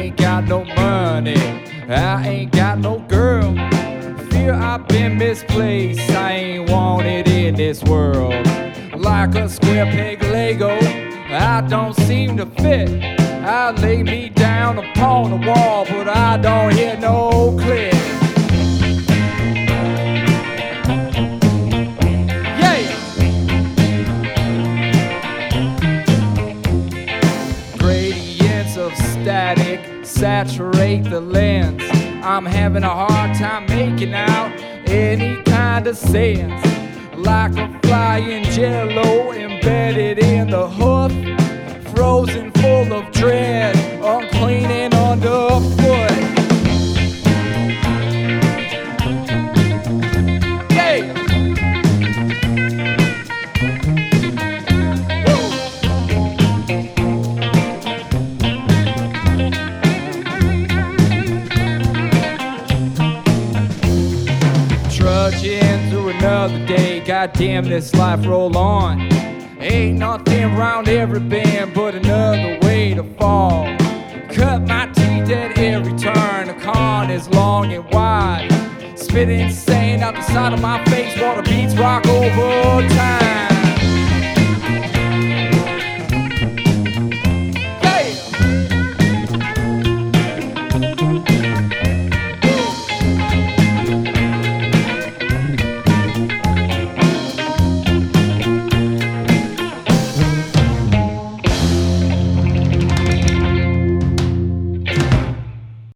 I ain't got no money, I ain't got no girl. Fear I've been misplaced. I ain't wanted in this world. Like a square peg Lego, I don't seem to fit. I lay me down upon the wall, but I don't hear no click. Static saturate the lens. I'm having a hard time making out any kind of sense. Like a flying jello embedded in the hoof, frozen full of another day, goddamn this life roll on. Ain't nothing around every bend but another way to fall. Cut my teeth at every turn, the con is long and wide. Spit insane out the side of my face, water beats rock over time.